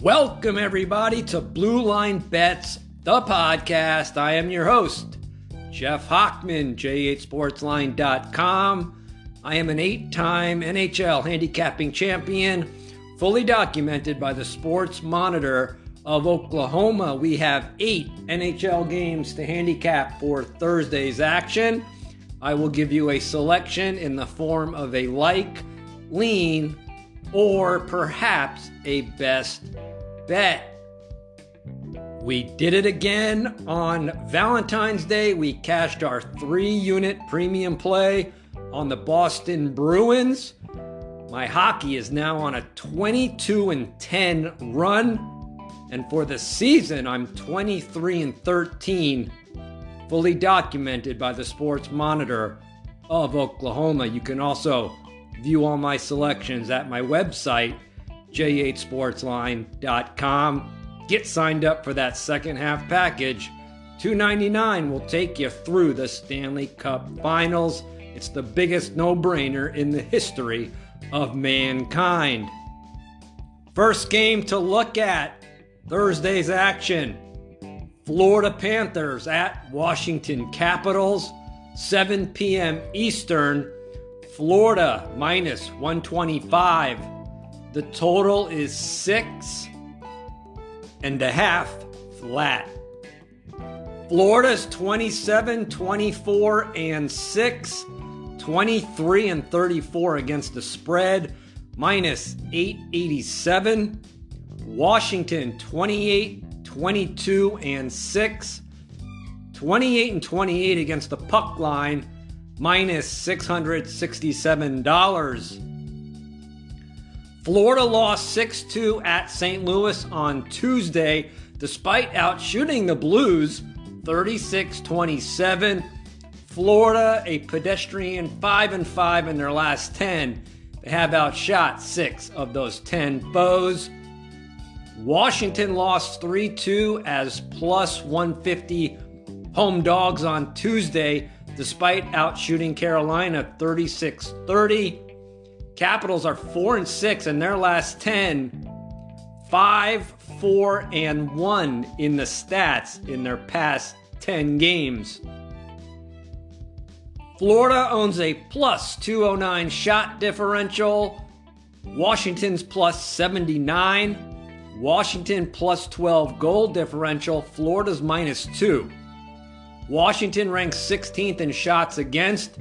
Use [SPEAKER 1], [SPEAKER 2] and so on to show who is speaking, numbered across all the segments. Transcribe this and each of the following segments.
[SPEAKER 1] Welcome, everybody, to Blue Line Bets, the podcast. I am your host, Jeff Hochman, JHSportsline.com. I am an eight time NHL handicapping champion, fully documented by the Sports Monitor of Oklahoma. We have eight NHL games to handicap for Thursday's action. I will give you a selection in the form of a like, lean, or perhaps a best bet. We did it again on Valentine's Day. We cashed our three unit premium play on the Boston Bruins. My hockey is now on a 22 and 10 run. And for the season, I'm 23 and 13, fully documented by the Sports Monitor of Oklahoma. You can also view all my selections at my website, jhsportsline.com. Get signed up for that second half package. $2.99 will take you through the Stanley Cup Finals. It's the biggest no brainer in the history of mankind. First game to look at Thursday's action Florida Panthers at Washington Capitals, 7 p.m. Eastern. Florida minus 125. The total is six and a half flat. Florida's 27, 24, and 6, 23 and 34 against the spread, minus 887. Washington 28, 22, and 6, 28 and 28 against the puck line, minus $667. Florida lost 6 2 at St. Louis on Tuesday, despite outshooting the Blues 36 27. Florida, a pedestrian 5 and 5 in their last 10. They have outshot six of those 10 foes. Washington lost 3 2 as plus 150 home dogs on Tuesday, despite outshooting Carolina 36 30. Capitals are 4 and 6 in their last 10. 5, 4, and 1 in the stats in their past 10 games. Florida owns a plus 209 shot differential. Washington's plus 79. Washington plus 12 goal differential. Florida's minus 2. Washington ranks 16th in shots against.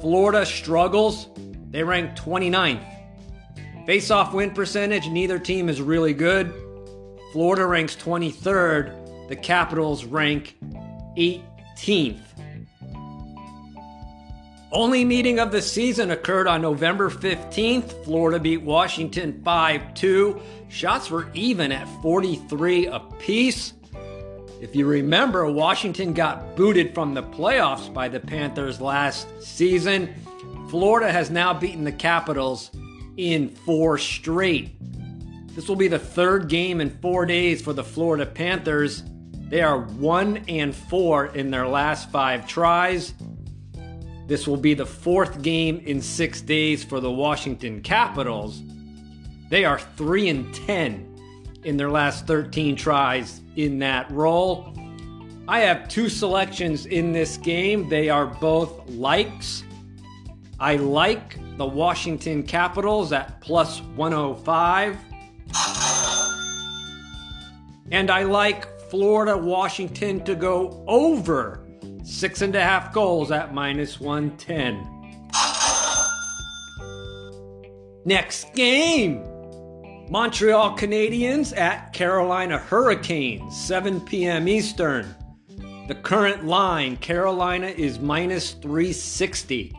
[SPEAKER 1] Florida struggles. They rank 29th. Face off win percentage, neither team is really good. Florida ranks 23rd. The Capitals rank 18th. Only meeting of the season occurred on November 15th. Florida beat Washington 5 2. Shots were even at 43 apiece. If you remember, Washington got booted from the playoffs by the Panthers last season. Florida has now beaten the Capitals in four straight. This will be the third game in four days for the Florida Panthers. They are one and four in their last five tries. This will be the fourth game in six days for the Washington Capitals. They are 3 and 10 in their last 13 tries in that role. I have two selections in this game. They are both likes. I like the Washington Capitals at plus 105. And I like Florida Washington to go over Six and a half goals at minus 110. Next game Montreal Canadiens at Carolina Hurricanes, 7 p.m. Eastern. The current line Carolina is minus 360.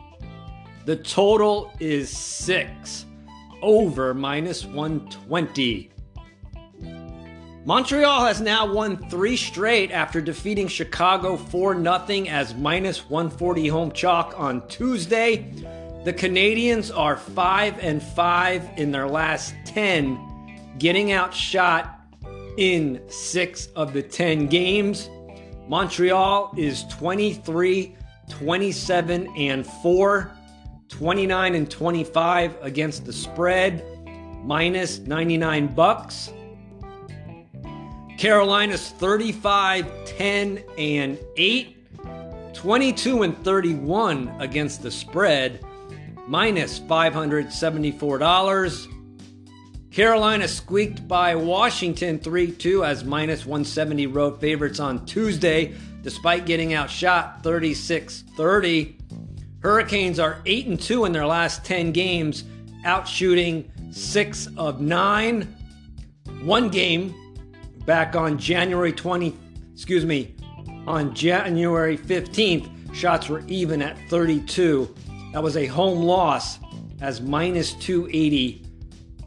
[SPEAKER 1] The total is 6, over minus 120. Montreal has now won three straight after defeating Chicago 4 0 as minus 140 home chalk on Tuesday. The Canadiens are 5 and 5 in their last 10, getting outshot in 6 of the 10 games. Montreal is 23, 27 and 4, 29 and 25 against the spread, minus 99 bucks. Carolina's 35, 10, and 8, 22 and 31 against the spread, minus $574. Carolina squeaked by Washington 3 2 as minus 170 road favorites on Tuesday, despite getting outshot 36 30. Hurricanes are 8 and 2 in their last 10 games, outshooting 6 of 9. One game back on January 20, excuse me, on January 15th, shots were even at 32. That was a home loss as minus 280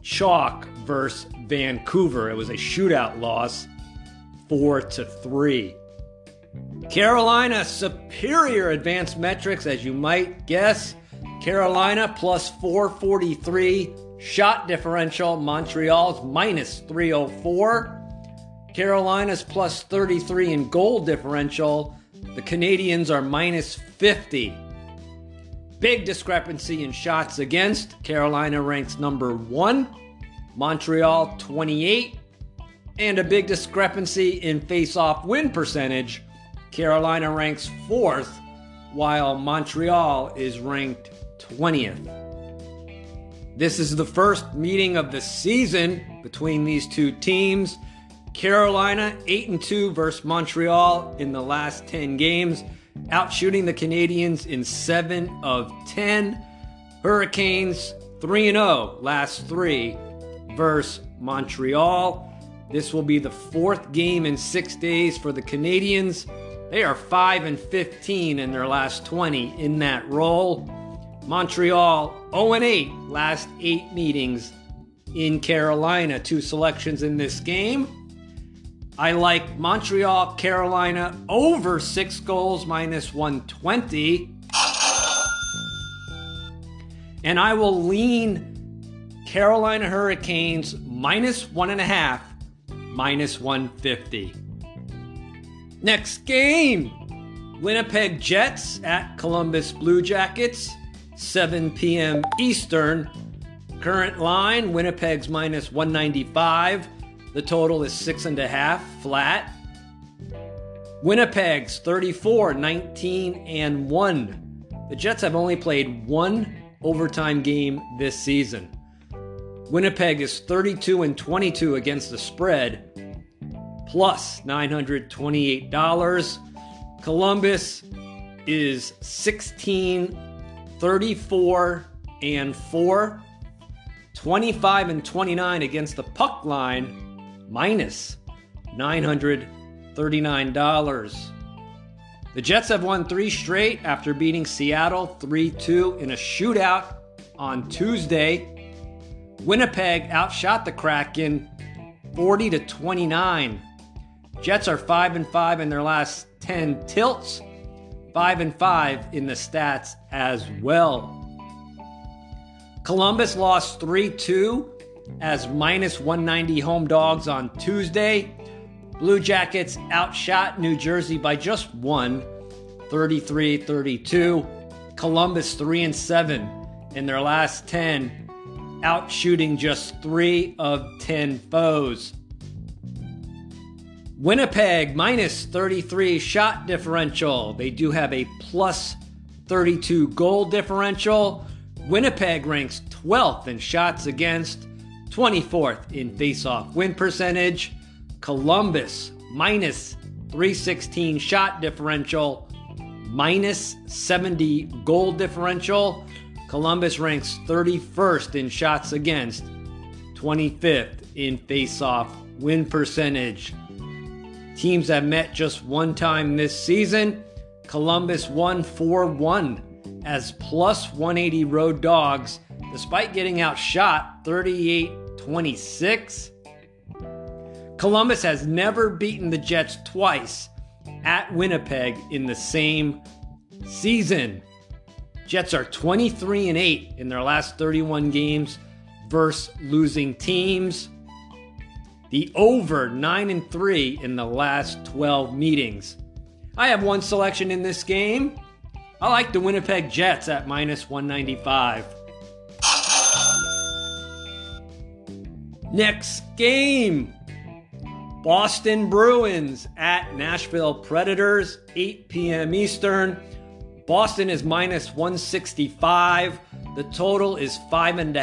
[SPEAKER 1] chalk versus Vancouver. It was a shootout loss, four to three. Carolina superior advanced metrics, as you might guess. Carolina plus 443 shot differential. Montreal's minus 304. Carolina's plus 33 in goal differential. The Canadiens are minus 50. Big discrepancy in shots against. Carolina ranks number one, Montreal 28, and a big discrepancy in face off win percentage. Carolina ranks fourth, while Montreal is ranked 20th. This is the first meeting of the season between these two teams. Carolina 8 and 2 versus Montreal in the last 10 games outshooting the Canadiens in 7 of 10. Hurricanes 3 0 last 3 versus Montreal. This will be the fourth game in 6 days for the Canadiens. They are 5 and 15 in their last 20 in that role. Montreal 0 and 8 last 8 meetings in Carolina. Two selections in this game. I like Montreal, Carolina over six goals minus 120. And I will lean Carolina Hurricanes minus one and a half, minus 150. Next game Winnipeg Jets at Columbus Blue Jackets, 7 p.m. Eastern. Current line Winnipeg's minus 195. The total is six and a half flat. Winnipeg's 34, 19, and 1. The Jets have only played one overtime game this season. Winnipeg is 32 and 22 against the spread, plus $928. Columbus is 16, 34, and 4, 25 and 29 against the puck line minus $939. The Jets have won three straight after beating Seattle 3 2 in a shootout on Tuesday. Winnipeg outshot the Kraken 40 to 29. Jets are 5 and 5 in their last 10 tilts, 5 and 5 in the stats as well. Columbus lost 3 2 as minus 190 home dogs on Tuesday. Blue Jackets outshot New Jersey by just one, 33 32. Columbus 3 and 7 in their last 10, outshooting just 3 of 10 foes. Winnipeg minus 33 shot differential. They do have a plus 32 goal differential. Winnipeg ranks 12th in shots against 24th in faceoff win percentage. Columbus minus 316 shot differential, minus 70 goal differential. Columbus ranks 31st in shots against, 25th in faceoff win percentage. Teams have met just one time this season. Columbus won 4 1 as plus 180 road dogs, despite getting outshot 38 26. Columbus has never beaten the Jets twice at Winnipeg in the same season. Jets are 23 and 8 in their last 31 games versus losing teams. The over 9 and 3 in the last 12 meetings. I have one selection in this game. I like the Winnipeg Jets at minus 195. Next game Boston Bruins at Nashville Predators, 8 p.m. Eastern. Boston is minus 165. The total is five and a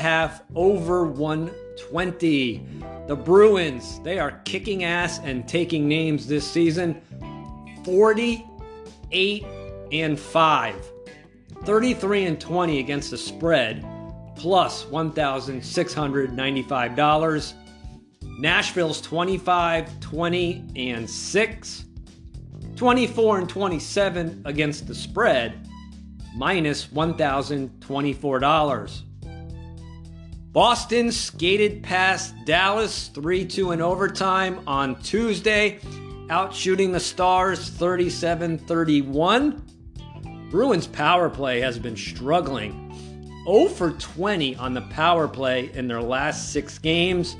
[SPEAKER 1] half over 120. The Bruins, they are kicking ass and taking names this season. 48 and 5. 33 and 20 against the spread, plus $1,695. Nashville's 25, 20, and 6. 24 and 27 against the spread, minus $1,024. Boston skated past Dallas 3 2 in overtime on Tuesday, outshooting the Stars 37 31. Bruins power play has been struggling. 0 for 20 on the power play in their last six games.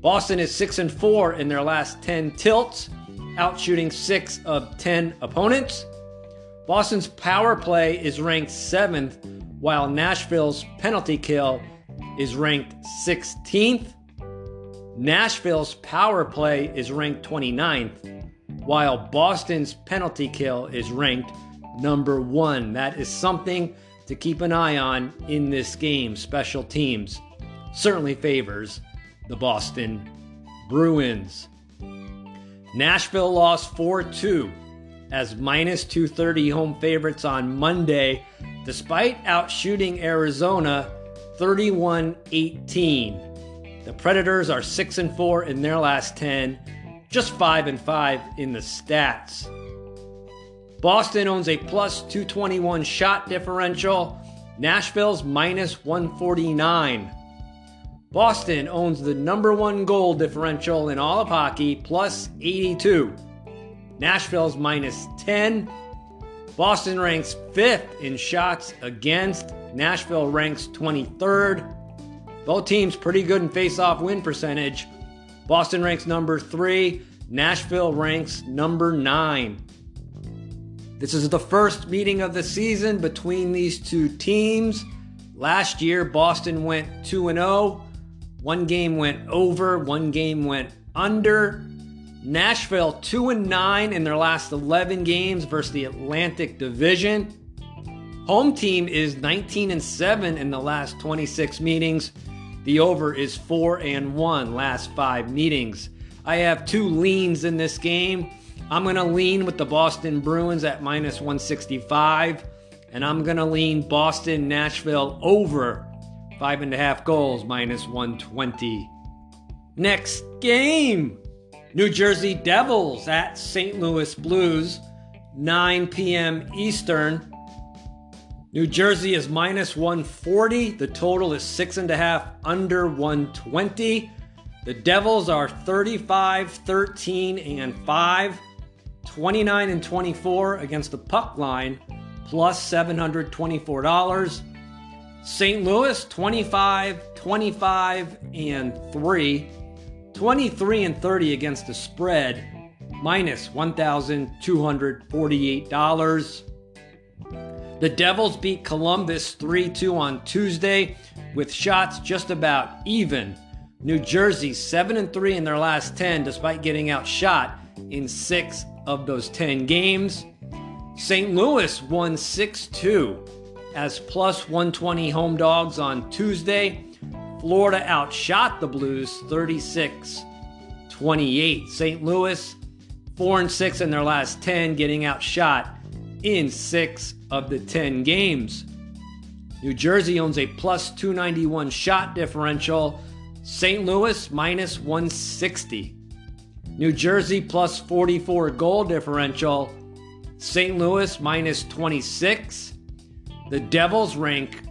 [SPEAKER 1] Boston is 6 and 4 in their last 10 tilts, outshooting 6 of 10 opponents. Boston's power play is ranked 7th, while Nashville's penalty kill is ranked 16th. Nashville's power play is ranked 29th, while Boston's penalty kill is ranked number 1. That is something to keep an eye on in this game. Special teams certainly favors the Boston Bruins. Nashville lost 4 2 as minus 230 home favorites on Monday, despite outshooting Arizona 31 18. The Predators are 6 and 4 in their last 10, just 5 and 5 in the stats. Boston owns a plus 221 shot differential, Nashville's minus 149. Boston owns the number one goal differential in all of hockey, plus 82. Nashville's minus 10. Boston ranks fifth in shots against. Nashville ranks 23rd. Both teams pretty good in face-off win percentage. Boston ranks number three. Nashville ranks number nine. This is the first meeting of the season between these two teams. Last year, Boston went 2 0. One game went over, one game went under. Nashville 2 and 9 in their last 11 games versus the Atlantic Division. Home team is 19 and 7 in the last 26 meetings. The over is 4 and 1 last 5 meetings. I have two leans in this game. I'm going to lean with the Boston Bruins at minus 165, and I'm going to lean Boston Nashville over Five and a half goals, minus 120. Next game New Jersey Devils at St. Louis Blues, 9 p.m. Eastern. New Jersey is minus 140. The total is six and a half under 120. The Devils are 35, 13, and 5, 29 and 24 against the puck line, plus $724. St. Louis 25, 25 and 3, 23 and 30 against the spread, minus $1,248. The Devils beat Columbus 3 2 on Tuesday with shots just about even. New Jersey 7 and 3 in their last 10 despite getting outshot in 6 of those 10 games. St. Louis won 6 2 as plus 120 home dogs on Tuesday. Florida outshot the Blues 36 28. St. Louis 4 and 6 in their last 10, getting outshot in 6 of the 10 games. New Jersey owns a plus 291 shot differential. St. Louis minus 160. New Jersey plus 44 goal differential. St. Louis minus 26. The Devils rank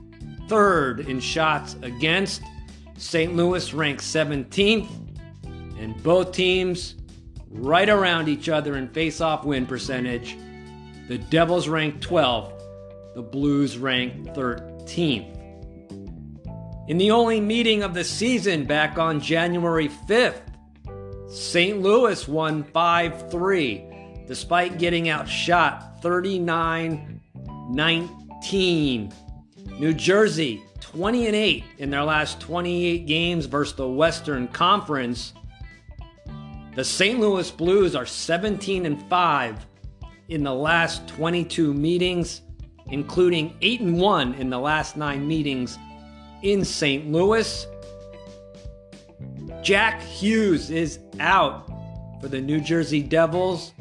[SPEAKER 1] third in shots against. St. Louis ranks 17th. And both teams right around each other in face-off win percentage. The Devils rank 12th. The Blues rank 13th. In the only meeting of the season back on January 5th, St. Louis won 5 3, despite getting outshot 39 19. New Jersey, 20 and 8 in their last 28 games versus the Western Conference. The St. Louis Blues are 17 and 5 in the last 22 meetings, including 8 and 1 in the last 9 meetings in St. Louis. Jack Hughes is out for the New Jersey Devils.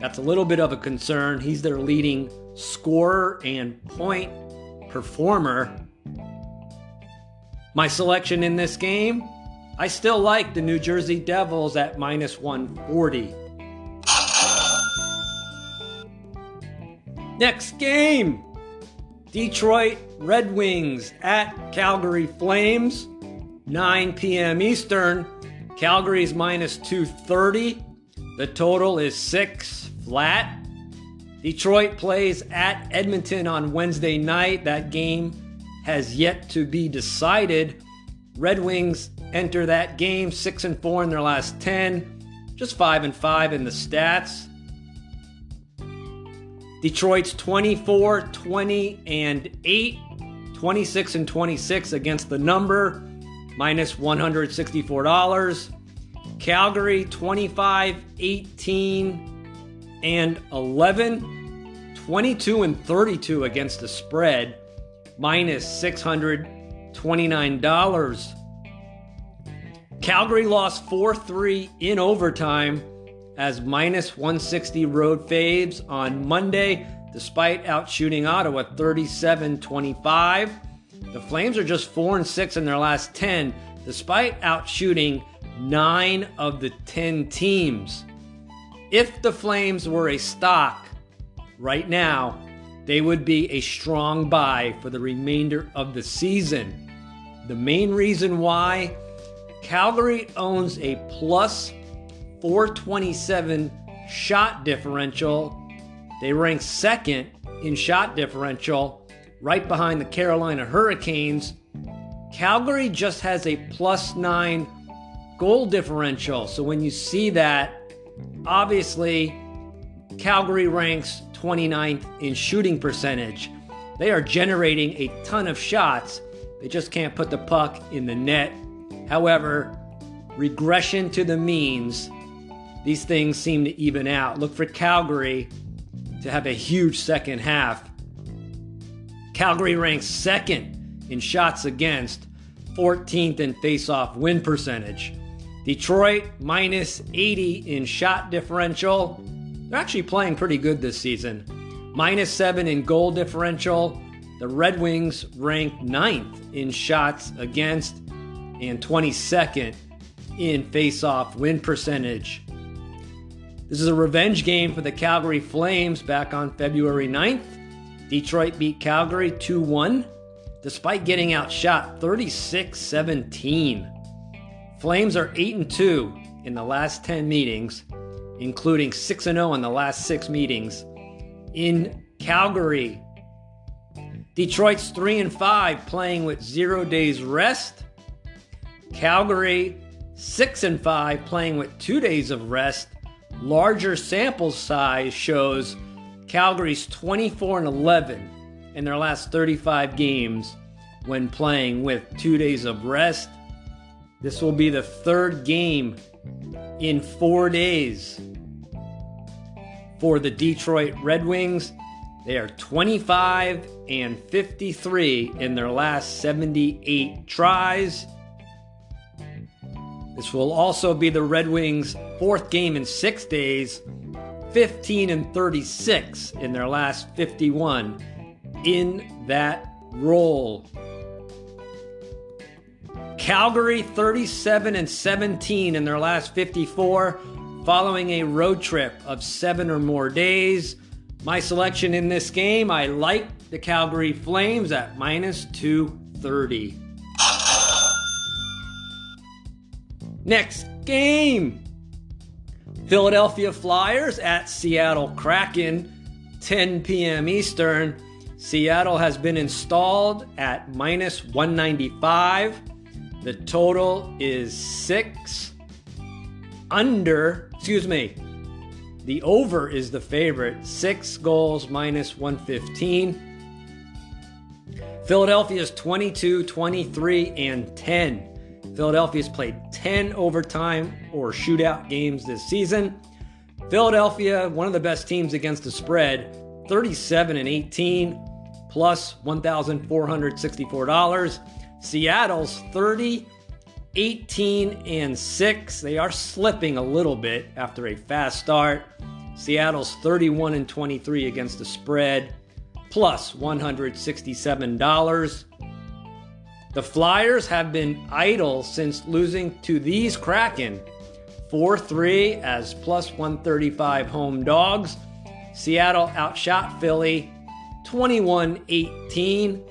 [SPEAKER 1] That's a little bit of a concern. He's their leading scorer and point performer. My selection in this game, I still like the New Jersey Devils at minus 140. Next game Detroit Red Wings at Calgary Flames, 9 p.m. Eastern. Calgary's minus 230. The total is six flat. Detroit plays at Edmonton on Wednesday night. That game has yet to be decided. Red Wings enter that game 6 and 4 in their last 10, just 5 and 5 in the stats. Detroit's 24, 20 and 8, 26 and 26 against the number, minus $164. Calgary 25, 18 and 11, 22 and 32 against the spread, minus $629. Calgary lost 4 3 in overtime as minus 160 road faves on Monday, despite outshooting Ottawa 37 25. The Flames are just 4 and 6 in their last 10, despite outshooting 9 of the 10 teams. If the Flames were a stock right now, they would be a strong buy for the remainder of the season. The main reason why Calgary owns a plus 427 shot differential. They rank second in shot differential, right behind the Carolina Hurricanes. Calgary just has a plus nine goal differential. So when you see that, obviously, Calgary ranks 29th in shooting percentage. They are generating a ton of shots. They just can't put the puck in the net. However, regression to the means these things seem to even out. Look for Calgary to have a huge second half. Calgary ranks second in shots against, 14th in faceoff win percentage. Detroit minus 80 in shot differential. They're actually playing pretty good this season. Minus 7 in goal differential. The Red Wings rank ninth in shots against and 22nd in faceoff win percentage. This is a revenge game for the Calgary Flames back on February 9th. Detroit beat Calgary 2 1, despite getting outshot 36 17. Flames are 8 and 2 in the last 10 meetings, including 6 and 0 in the last 6 meetings. In Calgary, Detroit's 3 and 5 playing with 0 days rest. Calgary 6 and 5 playing with 2 days of rest larger sample size shows Calgary's 24 and 11 in their last 35 games when playing with two days of rest. This will be the third game in four days for the Detroit Red Wings. They are 25 and 53 in their last 78 tries. This will also be the Red Wings' fourth game in six days, 15 and 36 in their last 51 in that role. Calgary 37 and 17 in their last 54 following a road trip of 7 or more days. My selection in this game, I like the Calgary Flames at minus 230. Next game Philadelphia Flyers at Seattle Kraken, 10 p.m. Eastern. Seattle has been installed at minus 195. The total is six. Under, excuse me, the over is the favorite. Six goals minus 115. Philadelphia is 22, 23, and 10. Philadelphia's played 10 overtime or shootout games this season. Philadelphia, one of the best teams against the spread, 37 and 18 plus $1,464. Seattle's 30, 18 and 6. They are slipping a little bit after a fast start. Seattle's 31 and 23 against the spread, plus $167. The Flyers have been idle since losing to these Kraken 4 3 as plus 135 home dogs. Seattle outshot Philly 21 18.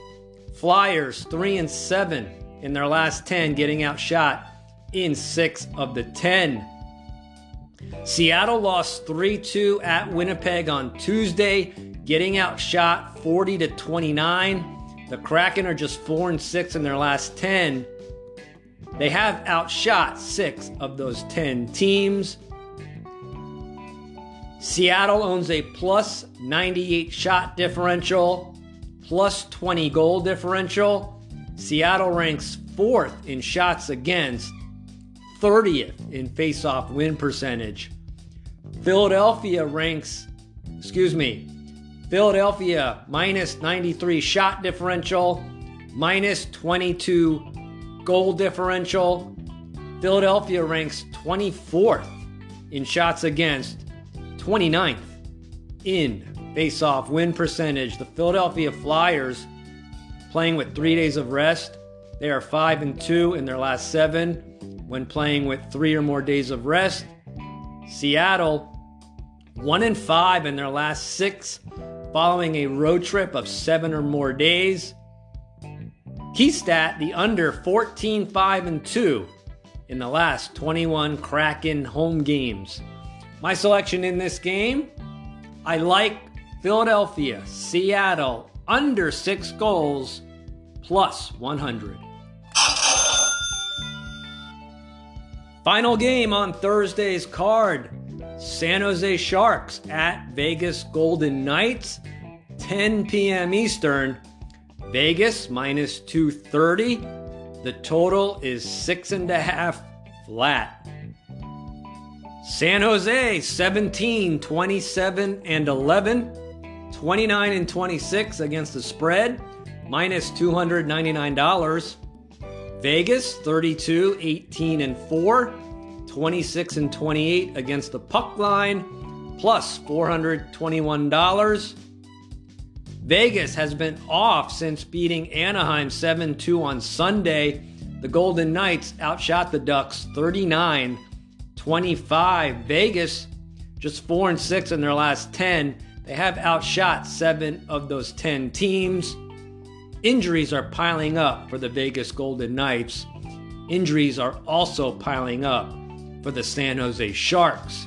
[SPEAKER 1] Flyers 3 and 7 in their last 10, getting outshot in 6 of the 10. Seattle lost 3 2 at Winnipeg on Tuesday, getting outshot 40 to 29. The Kraken are just 4 and 6 in their last 10. They have outshot 6 of those 10 teams. Seattle owns a plus 98 shot differential, plus 20 goal differential. Seattle ranks fourth in shots against, 30th in face-off win percentage. Philadelphia ranks, excuse me, Philadelphia minus 93 shot differential, minus 22 goal differential. Philadelphia ranks 24th in shots against, 29th in face-off win percentage. The Philadelphia Flyers playing with 3 days of rest. They are 5 and 2 in their last 7 when playing with 3 or more days of rest. Seattle 1 and 5 in their last 6 following a road trip of 7 or more days. Keystat, the under 14 5 and 2 in the last 21 Kraken home games. My selection in this game I like Philadelphia, Seattle, under six goals, plus 100. Final game on Thursday's card San Jose Sharks at Vegas Golden Knights, 10 p.m. Eastern. Vegas minus 230. The total is six and a half flat. San Jose 17, 27 and 11, 29 and 26 against the spread, minus $299. Vegas 32, 18 and 4, 26 and 28 against the puck line, plus $421. Vegas has been off since beating Anaheim 7 2 on Sunday. The Golden Knights outshot the Ducks 39 25. Vegas, just 4 and 6 in their last 10. They have outshot 7 of those 10 teams. Injuries are piling up for the Vegas Golden Knights. Injuries are also piling up for the San Jose Sharks.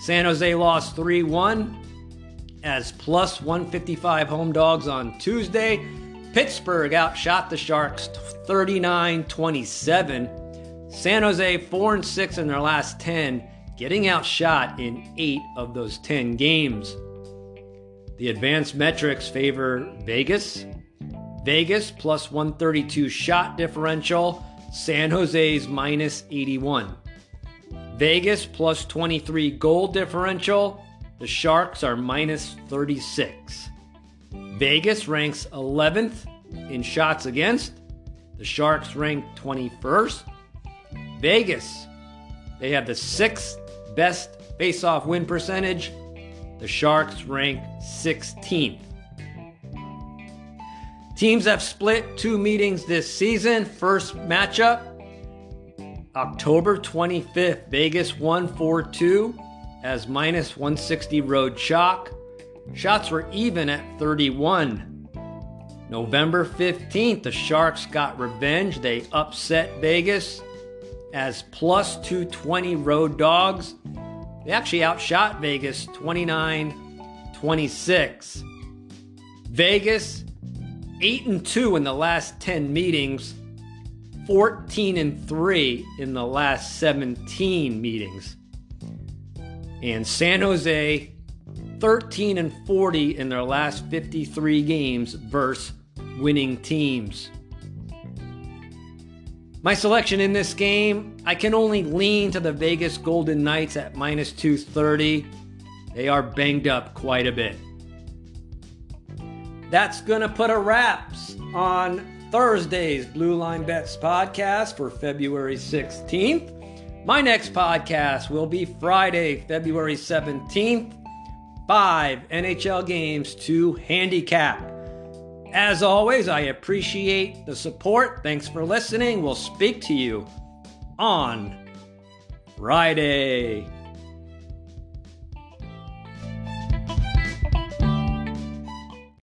[SPEAKER 1] San Jose lost 3 1 as plus 155 home dogs on Tuesday. Pittsburgh outshot the Sharks 39 27. San Jose 4 and 6 in their last 10, getting outshot in 8 of those 10 games. The advanced metrics favor Vegas. Vegas plus 132 shot differential, San Jose's minus 81. Vegas plus 23 goal differential, the Sharks are minus 36. Vegas ranks 11th in shots against, the Sharks rank 21st. Vegas, they have the sixth best face-off win percentage. The Sharks rank 16th. Teams have split two meetings this season. First matchup, October 25th, Vegas 1 4 2 as minus 160 road chalk. Shots were even at 31. November 15th, the Sharks got revenge. They upset Vegas as plus 220 road dogs. They actually outshot Vegas 29 26. Vegas 8 and 2 in the last 10 meetings, 14 and 3 in the last 17 meetings. And San Jose 13 and 40 in their last 53 games versus winning teams. My selection in this game, I can only lean to the Vegas Golden Knights at minus 230. They are banged up quite a bit. That's going to put a wraps on Thursday's Blue Line Bets podcast for February 16th. My next podcast will be Friday, February 17th. Five NHL games to handicap. As always, I appreciate the support. Thanks for listening. We'll speak to you on Friday.